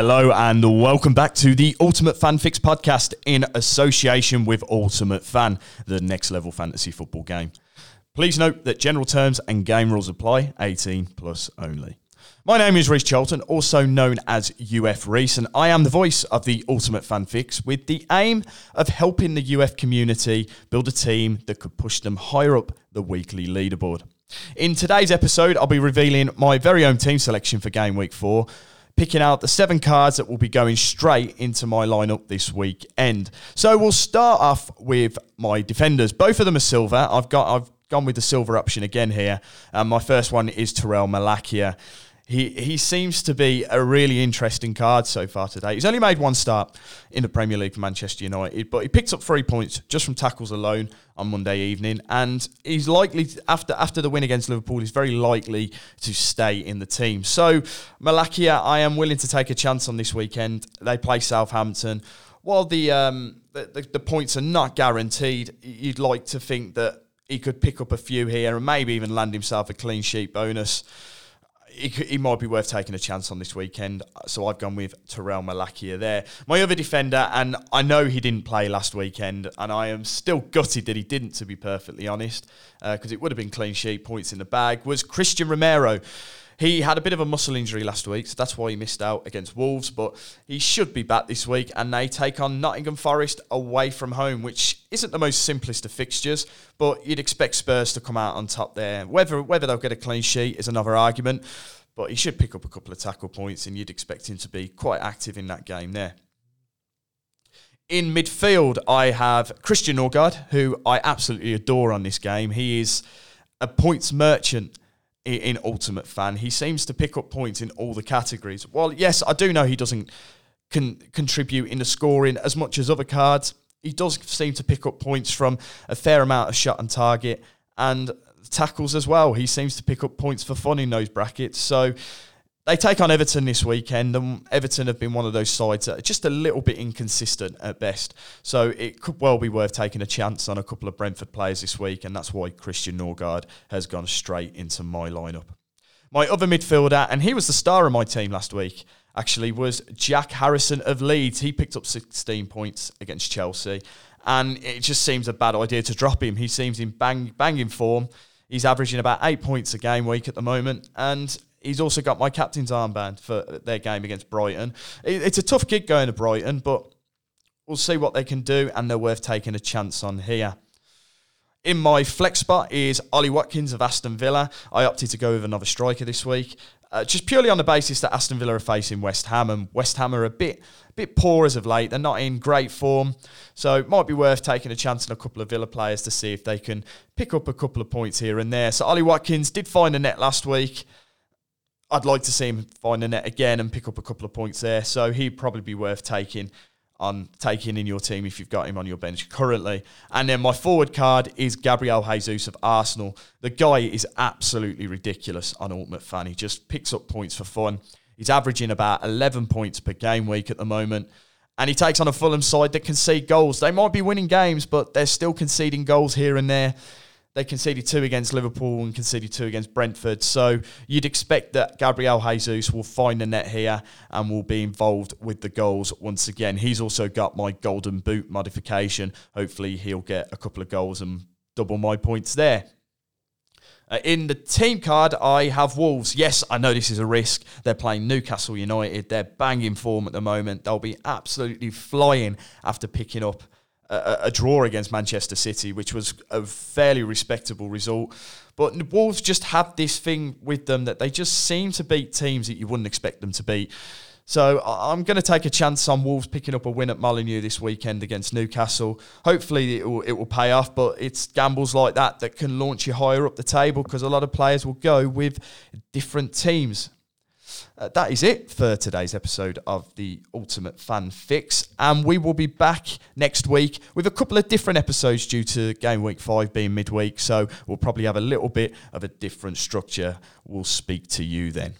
Hello and welcome back to the Ultimate Fan Fix podcast in association with Ultimate Fan, the next level fantasy football game. Please note that general terms and game rules apply, 18 plus only. My name is Reece Charlton, also known as UF Reece, and I am the voice of the Ultimate Fan Fix with the aim of helping the UF community build a team that could push them higher up the weekly leaderboard. In today's episode, I'll be revealing my very own team selection for game week four, picking out the seven cards that will be going straight into my lineup this weekend. So we'll start off with my defenders. Both of them are silver. I've got I've gone with the silver option again here. Um, my first one is Tyrell Malacia he he seems to be a really interesting card so far today. He's only made one start in the Premier League for Manchester United, but he picked up three points just from tackles alone on Monday evening, and he's likely to, after after the win against Liverpool, he's very likely to stay in the team. So Malacia, I am willing to take a chance on this weekend. They play Southampton. While the um, the, the points are not guaranteed, you'd like to think that he could pick up a few here and maybe even land himself a clean sheet bonus he, might be worth taking a chance on this weekend. So I've gone with Tyrell Malacia there. My other defender, and I know he didn't play last weekend, and I am still gutted that he didn't, to be perfectly honest, because uh, it would have been clean sheet, points in the bag, was Cristian Romero. He had a bit of a muscle injury last week, so that's why he missed out against Wolves. But he should be back this week, and they take on Nottingham Forest away from home, which isn't the most simplest of fixtures. But you'd expect Spurs to come out on top there. Whether whether they'll get a clean sheet is another argument. But he should pick up a couple of tackle points, and you'd expect him to be quite active in that game there. In midfield, I have Christian Nørgaard, who I absolutely adore on this game. He is a points merchant in Ultimate Fan. He seems to pick up points in all the categories. Well, yes, I do know he doesn't can contribute in the scoring as much as other cards. He does seem to pick up points from a fair amount of shot and target and tackles as well. He seems to pick up points for fun in those brackets. So they take on Everton this weekend, and Everton have been one of those sides that are just a little bit inconsistent at best. So it could well be worth taking a chance on a couple of Brentford players this week, and that's why Christian Nørgaard has gone straight into my lineup. My other midfielder, and he was the star of my team last week, actually, was Jack Harrison of Leeds. He picked up 16 points against Chelsea, and it just seems a bad idea to drop him. He seems in bang, banging form. He's averaging about eight points a game week at the moment, and he's also got my captain's armband for their game against Brighton. It's a tough gig going to Brighton, but we'll see what they can do, and they're worth taking a chance on here. In my flex spot is Ollie Watkins of Aston Villa. I opted to go with another striker this week, uh, just purely on the basis that Aston Villa are facing West Ham, and West Ham are a bit, bit poor as of late. They're not in great form, so it might be worth taking a chance on a couple of Villa players to see if they can pick up a couple of points here and there. So Ollie Watkins did find a net last week. I'd like to see him find a net again and pick up a couple of points there. So he'd probably be worth taking on taking in your team if you've got him on your bench currently. And then my forward card is Gabriel Jesus of Arsenal. The guy is absolutely ridiculous on Ultimate Fan. He just picks up points for fun. He's averaging about 11 points per game week at the moment. And he takes on a Fulham side that concede goals. They might be winning games, but they're still conceding goals here and there. They conceded two against Liverpool and conceded two against Brentford. So you'd expect that Gabriel Jesus will find the net here and will be involved with the goals once again. He's also got my golden boot modification. Hopefully, he'll get a couple of goals and double my points there. Uh, in the team card, I have Wolves. Yes, I know this is a risk. They're playing Newcastle United. They're banging form at the moment. They'll be absolutely flying after picking up a, a, draw against Manchester City, which was a fairly respectable result. But Wolves just have this thing with them that they just seem to beat teams that you wouldn't expect them to beat. So I'm going to take a chance on Wolves picking up a win at Molineux this weekend against Newcastle. Hopefully it will, it will pay off, but it's gambles like that that can launch you higher up the table because a lot of players will go with different teams. Uh, that is it for today's episode of the Ultimate Fan Fix. And we will be back next week with a couple of different episodes due to game week five being midweek. So we'll probably have a little bit of a different structure. We'll speak to you then.